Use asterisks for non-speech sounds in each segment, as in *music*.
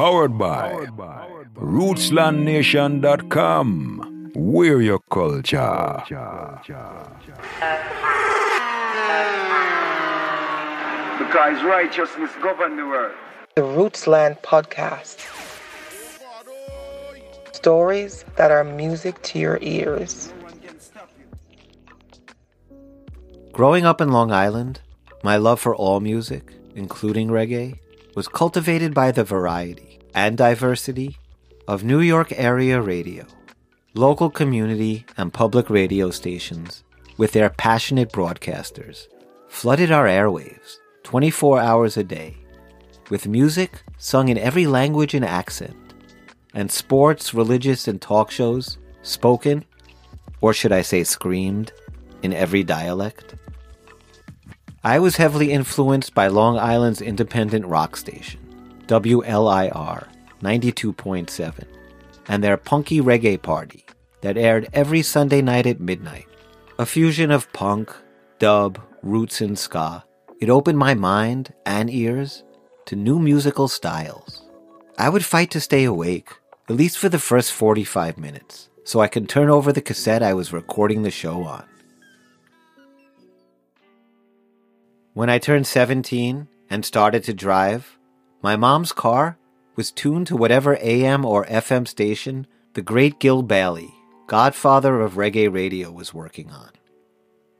Powered by RootslandNation.com. We're your culture. the Because righteousness govern the world. The Rootsland Podcast. Stories that are music to your ears. Growing up in Long Island, my love for all music, including reggae, was cultivated by the variety and diversity of New York area radio, local community and public radio stations with their passionate broadcasters flooded our airwaves 24 hours a day with music sung in every language and accent, and sports, religious, and talk shows spoken, or should I say screamed, in every dialect. I was heavily influenced by Long Island's independent rock station, WLIR 92.7, and their punky reggae party that aired every Sunday night at midnight. A fusion of punk, dub, roots, and ska. It opened my mind and ears to new musical styles. I would fight to stay awake, at least for the first 45 minutes, so I could turn over the cassette I was recording the show on. When I turned 17 and started to drive, my mom's car was tuned to whatever AM or FM station the great Gil Bailey, godfather of reggae radio, was working on.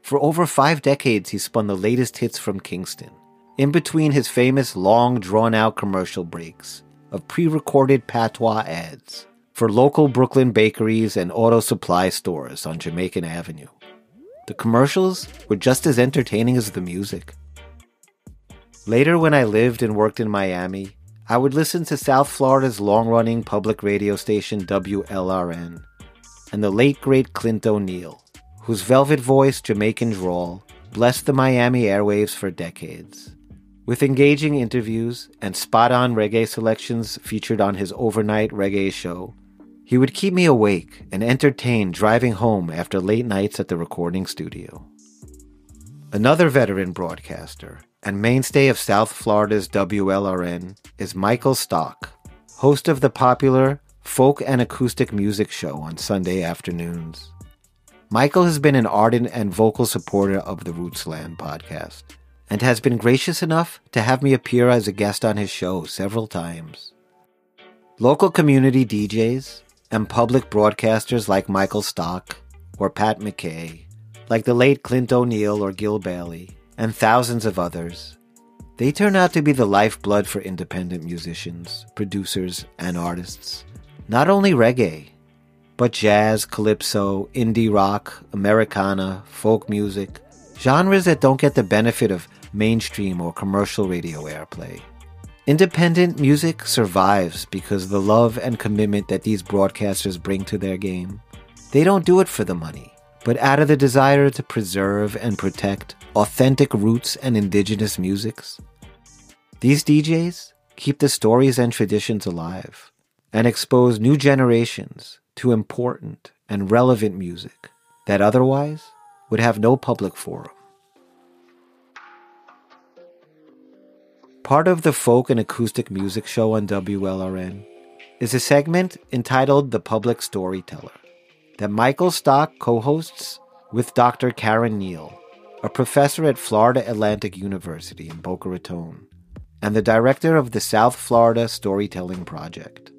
For over five decades, he spun the latest hits from Kingston, in between his famous long drawn out commercial breaks of pre recorded patois ads for local Brooklyn bakeries and auto supply stores on Jamaican Avenue. The commercials were just as entertaining as the music. Later, when I lived and worked in Miami, I would listen to South Florida's long running public radio station WLRN and the late great Clint O'Neill, whose velvet voice Jamaican drawl blessed the Miami airwaves for decades. With engaging interviews and spot on reggae selections featured on his overnight reggae show, he would keep me awake and entertained driving home after late nights at the recording studio. Another veteran broadcaster and mainstay of South Florida's WLRN is Michael Stock, host of the popular folk and acoustic music show on Sunday afternoons. Michael has been an ardent and vocal supporter of the Rootsland podcast and has been gracious enough to have me appear as a guest on his show several times. Local community DJs and public broadcasters like Michael Stock or Pat McKay, like the late Clint O'Neill or Gil Bailey, and thousands of others. They turn out to be the lifeblood for independent musicians, producers, and artists. Not only reggae, but jazz, calypso, indie rock, Americana, folk music, genres that don't get the benefit of mainstream or commercial radio airplay. Independent music survives because the love and commitment that these broadcasters bring to their game. They don't do it for the money, but out of the desire to preserve and protect authentic roots and indigenous musics. These DJs keep the stories and traditions alive and expose new generations to important and relevant music that otherwise would have no public forum. Part of the folk and acoustic music show on WLRN is a segment entitled The Public Storyteller that Michael Stock co hosts with Dr. Karen Neal, a professor at Florida Atlantic University in Boca Raton, and the director of the South Florida Storytelling Project.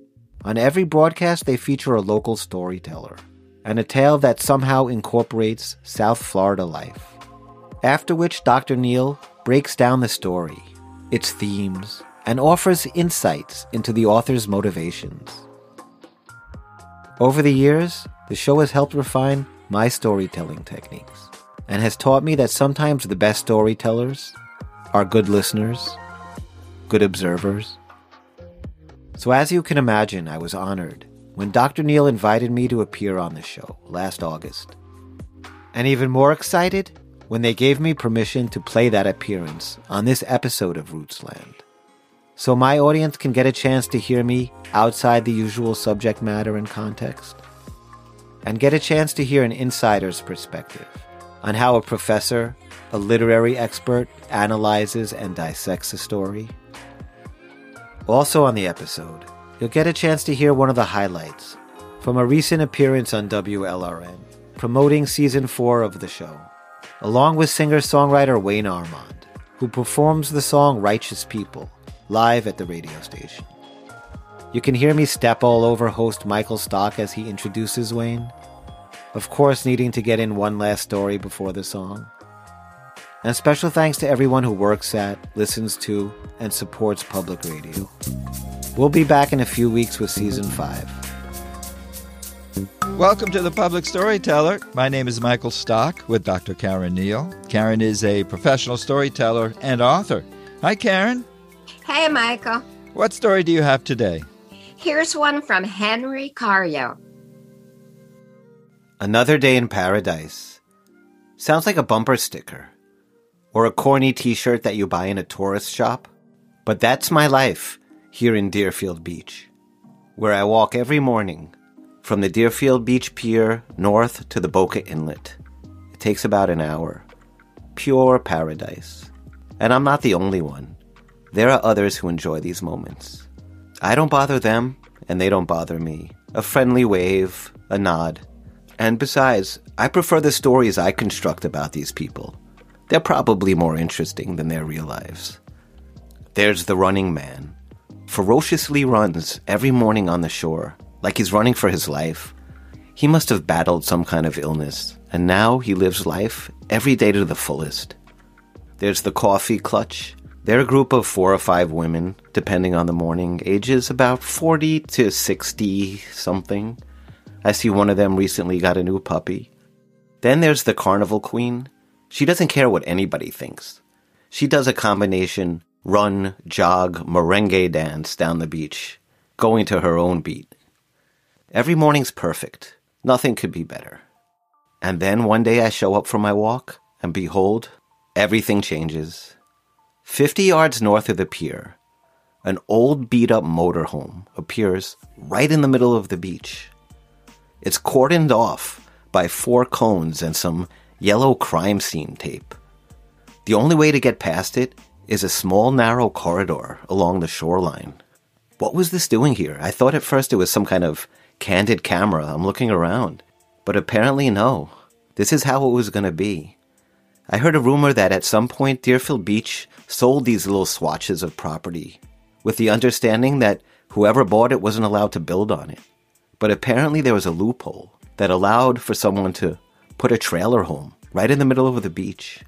On every broadcast, they feature a local storyteller and a tale that somehow incorporates South Florida life. After which, Dr. Neal breaks down the story, its themes, and offers insights into the author's motivations. Over the years, the show has helped refine my storytelling techniques and has taught me that sometimes the best storytellers are good listeners, good observers. So, as you can imagine, I was honored when Dr. Neal invited me to appear on the show last August. And even more excited when they gave me permission to play that appearance on this episode of Rootsland. So my audience can get a chance to hear me outside the usual subject matter and context, and get a chance to hear an insider's perspective on how a professor, a literary expert, analyzes and dissects a story. Also on the episode, you'll get a chance to hear one of the highlights from a recent appearance on WLRN, promoting season 4 of the show, along with singer songwriter Wayne Armond, who performs the song Righteous People live at the radio station. You can hear me step all over host Michael Stock as he introduces Wayne, of course, needing to get in one last story before the song. And special thanks to everyone who works at, listens to, and supports public radio. We'll be back in a few weeks with season 5. Welcome to the Public Storyteller. My name is Michael Stock with Dr. Karen Neal. Karen is a professional storyteller and author. Hi, Karen. Hey, Michael. What story do you have today? Here's one from Henry Cario. Another Day in Paradise. Sounds like a bumper sticker. Or a corny t shirt that you buy in a tourist shop. But that's my life here in Deerfield Beach, where I walk every morning from the Deerfield Beach Pier north to the Boca Inlet. It takes about an hour. Pure paradise. And I'm not the only one. There are others who enjoy these moments. I don't bother them, and they don't bother me. A friendly wave, a nod. And besides, I prefer the stories I construct about these people. They're probably more interesting than their real lives. There's the running man. Ferociously runs every morning on the shore, like he's running for his life. He must have battled some kind of illness, and now he lives life every day to the fullest. There's the coffee clutch. They're a group of four or five women, depending on the morning, ages about 40 to 60 something. I see one of them recently got a new puppy. Then there's the carnival queen. She doesn't care what anybody thinks. She does a combination run, jog, merengue dance down the beach, going to her own beat. Every morning's perfect. Nothing could be better. And then one day I show up for my walk, and behold, everything changes. Fifty yards north of the pier, an old beat up motorhome appears right in the middle of the beach. It's cordoned off by four cones and some yellow crime scene tape. The only way to get past it is a small narrow corridor along the shoreline. What was this doing here? I thought at first it was some kind of candid camera. I'm looking around. But apparently, no. This is how it was going to be. I heard a rumor that at some point Deerfield Beach sold these little swatches of property with the understanding that whoever bought it wasn't allowed to build on it. But apparently there was a loophole that allowed for someone to put a trailer home right in the middle of the beach.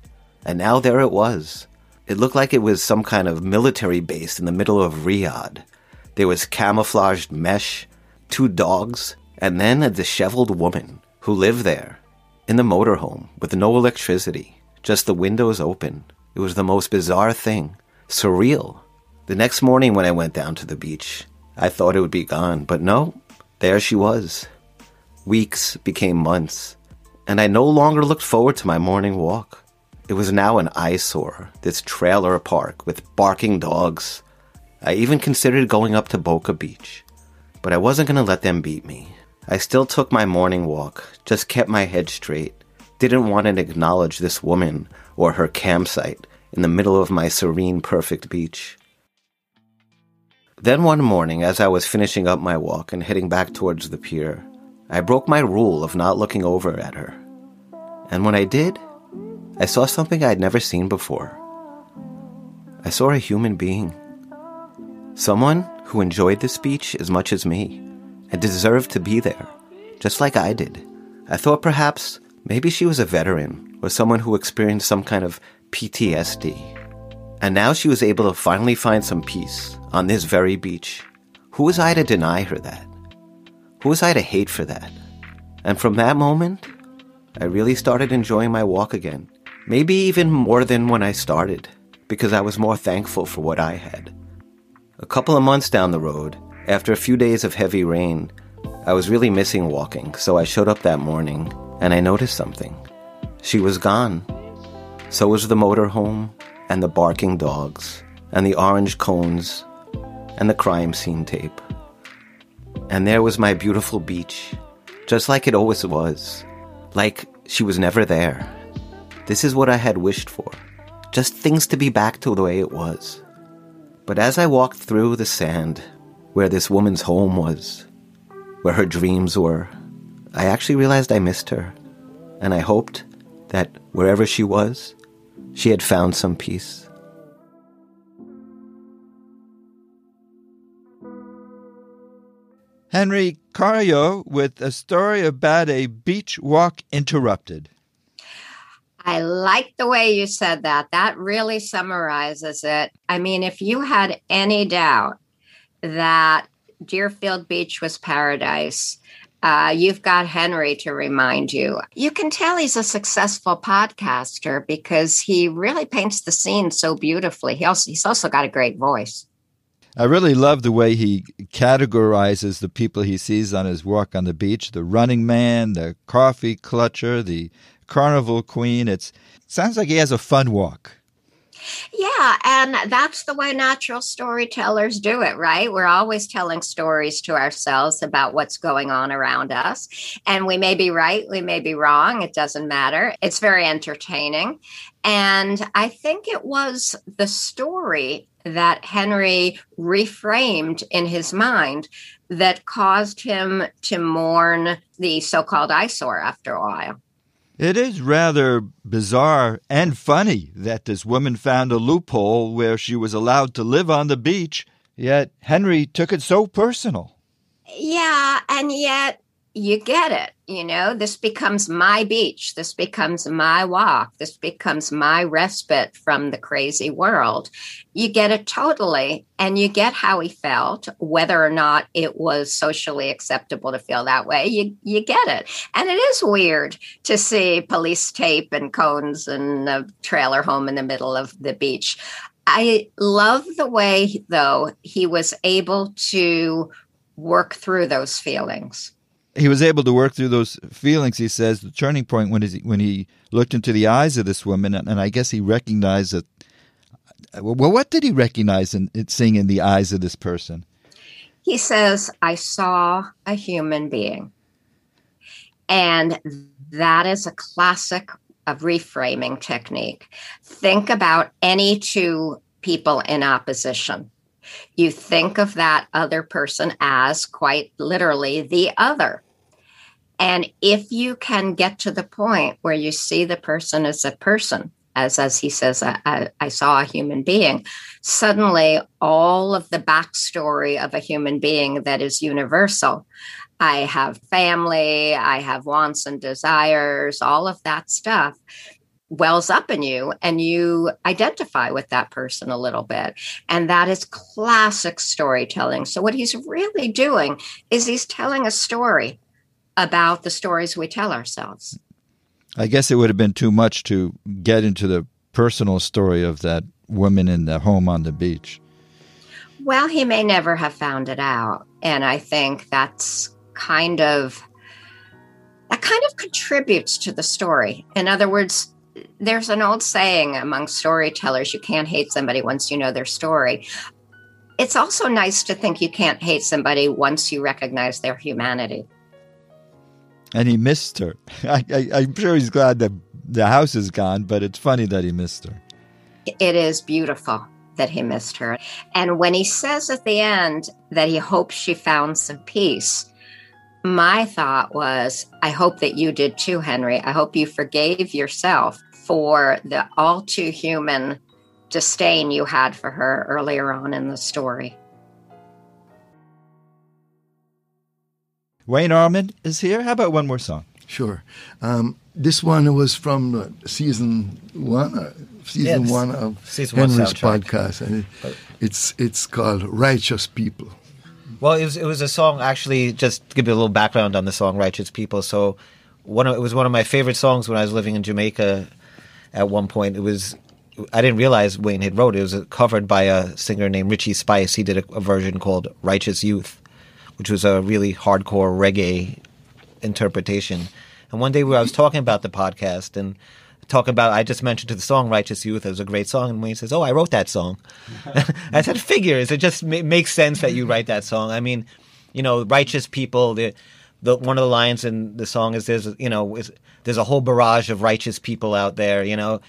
And now there it was. It looked like it was some kind of military base in the middle of Riyadh. There was camouflaged mesh, two dogs, and then a disheveled woman who lived there in the motorhome with no electricity, just the windows open. It was the most bizarre thing. Surreal. The next morning when I went down to the beach, I thought it would be gone, but no, there she was. Weeks became months, and I no longer looked forward to my morning walk. It was now an eyesore, this trailer park with barking dogs. I even considered going up to Boca Beach, but I wasn't going to let them beat me. I still took my morning walk, just kept my head straight, didn't want to acknowledge this woman or her campsite in the middle of my serene, perfect beach. Then one morning, as I was finishing up my walk and heading back towards the pier, I broke my rule of not looking over at her. And when I did, I saw something I'd never seen before. I saw a human being. Someone who enjoyed this beach as much as me and deserved to be there, just like I did. I thought perhaps maybe she was a veteran or someone who experienced some kind of PTSD. And now she was able to finally find some peace on this very beach. Who was I to deny her that? Who was I to hate for that? And from that moment, I really started enjoying my walk again. Maybe even more than when I started, because I was more thankful for what I had. A couple of months down the road, after a few days of heavy rain, I was really missing walking, so I showed up that morning and I noticed something. She was gone. So was the motorhome, and the barking dogs, and the orange cones, and the crime scene tape. And there was my beautiful beach, just like it always was. Like she was never there. This is what I had wished for. Just things to be back to the way it was. But as I walked through the sand, where this woman's home was, where her dreams were, I actually realized I missed her. And I hoped that wherever she was, she had found some peace. Henry Cario with a story about a beach walk interrupted. I like the way you said that. That really summarizes it. I mean, if you had any doubt that Deerfield Beach was paradise, uh, you've got Henry to remind you. You can tell he's a successful podcaster because he really paints the scene so beautifully. He also, he's also got a great voice. I really love the way he categorizes the people he sees on his walk on the beach the running man, the coffee clutcher, the carnival queen. It's, it sounds like he has a fun walk. Yeah, and that's the way natural storytellers do it, right? We're always telling stories to ourselves about what's going on around us. And we may be right, we may be wrong, it doesn't matter. It's very entertaining. And I think it was the story that Henry reframed in his mind that caused him to mourn the so called eyesore after a while. It is rather bizarre and funny that this woman found a loophole where she was allowed to live on the beach, yet Henry took it so personal. Yeah, and yet you get it. You know, this becomes my beach. This becomes my walk. This becomes my respite from the crazy world. You get it totally, and you get how he felt, whether or not it was socially acceptable to feel that way. You you get it, and it is weird to see police tape and cones and a trailer home in the middle of the beach. I love the way, though, he was able to work through those feelings he was able to work through those feelings. He says the turning point when he, when he looked into the eyes of this woman, and, and I guess he recognized that. Well, what did he recognize in, in seeing in the eyes of this person? He says, "I saw a human being," and that is a classic of reframing technique. Think about any two people in opposition you think of that other person as quite literally the other. And if you can get to the point where you see the person as a person, as as he says, I, I, saw a human being. Suddenly, all of the backstory of a human being that is universal. I have family, I have wants and desires, all of that stuff wells up in you and you identify with that person a little bit. And that is classic storytelling. So, what he's really doing is he's telling a story about the stories we tell ourselves. I guess it would have been too much to get into the personal story of that woman in the home on the beach. Well, he may never have found it out. And I think that's kind of that kind of contributes to the story. In other words, there's an old saying among storytellers you can't hate somebody once you know their story. It's also nice to think you can't hate somebody once you recognize their humanity. And he missed her. *laughs* I, am sure he's glad that the house is gone, but it's funny that he missed her. It is beautiful that he missed her. And when he says at the end that he hopes she found some peace, my thought was, I hope that you did too, Henry. I hope you forgave yourself for the all too human disdain you had for her earlier on in the story. Wayne Armond is here. How about one more song? Sure. Um, this one was from uh, season one, uh, season one of season Henry's one podcast, and it, it's it's called "Righteous People." Well, it was it was a song actually. Just to give you a little background on the song "Righteous People." So, one of, it was one of my favorite songs when I was living in Jamaica. At one point, it was I didn't realize Wayne had wrote it. It was covered by a singer named Richie Spice. He did a, a version called "Righteous Youth," which was a really hardcore reggae interpretation. And one day I was talking about the podcast and talk about I just mentioned to the song Righteous Youth as a great song and Wayne says, "Oh, I wrote that song." *laughs* *laughs* I said, "Figures. It just ma- makes sense that you write that song." I mean, you know, righteous people. The, the one of the lines in the song is there's you know is, there's a whole barrage of righteous people out there. You know,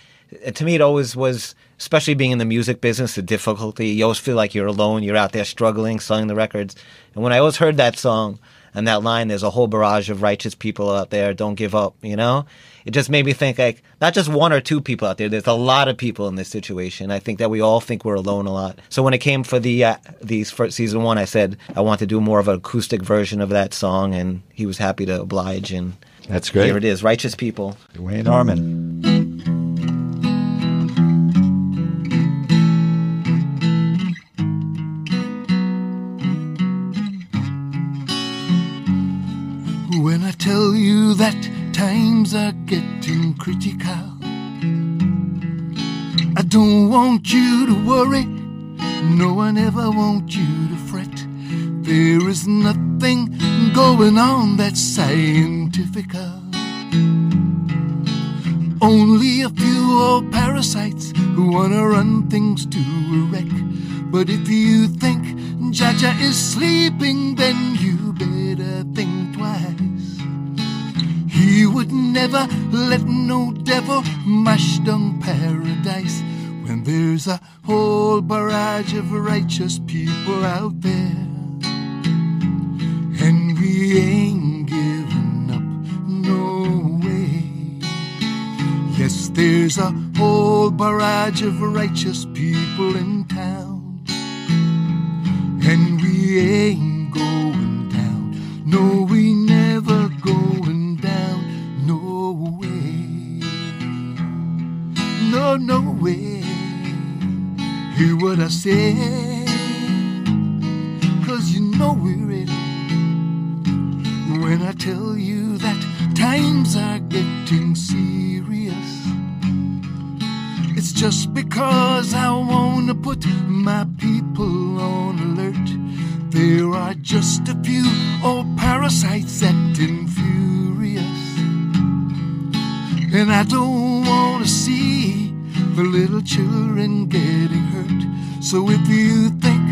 to me, it always was, especially being in the music business, the difficulty. You always feel like you're alone. You're out there struggling, selling the records. And when I always heard that song and that line, there's a whole barrage of righteous people out there. Don't give up, you know? It just made me think like, not just one or two people out there. There's a lot of people in this situation. I think that we all think we're alone a lot. So when it came for the, uh, these for season one, I said, I want to do more of an acoustic version of that song. And he was happy to oblige. And that's great. Here it is, Righteous People. Wayne Armond. You that times are getting critical, I don't want you to worry. No one ever wants you to fret. There is nothing going on that's scientific. Only a few old parasites who wanna run things to a wreck. But if you think Jah Jah is sleeping, let no devil mash down paradise when there's a whole barrage of righteous people out there. And we ain't giving up, no way. Yes, there's a whole barrage of righteous people in town. And we ain't going down, no, we Hear what I say. Cause you know we're ready. When I tell you that times are getting serious, it's just because I wanna put my people on alert. There are just a few old parasites acting furious. And I don't the little children getting hurt. So if you think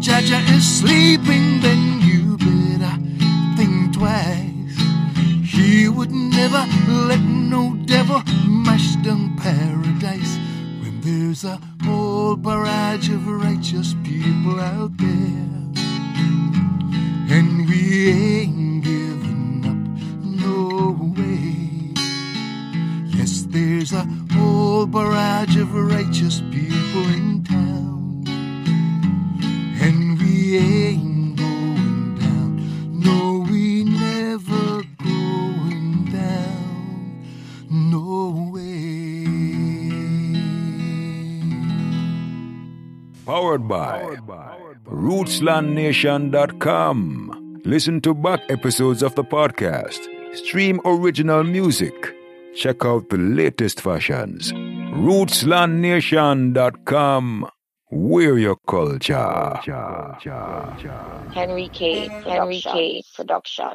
Jah Jah is sleeping, then you better think twice. He would never let no devil mash down paradise when there's a whole barrage of righteous people out there. And we ain't giving up no way. Yes, there's a whole barrage righteous people in town. And we ain't going down. No, we never going down. No way. Powered by RootslandNation.com. Listen to back episodes of the podcast. Stream original music. Check out the latest fashions. RootslandNation.com. We're your culture. Henry K. Henry K. Production.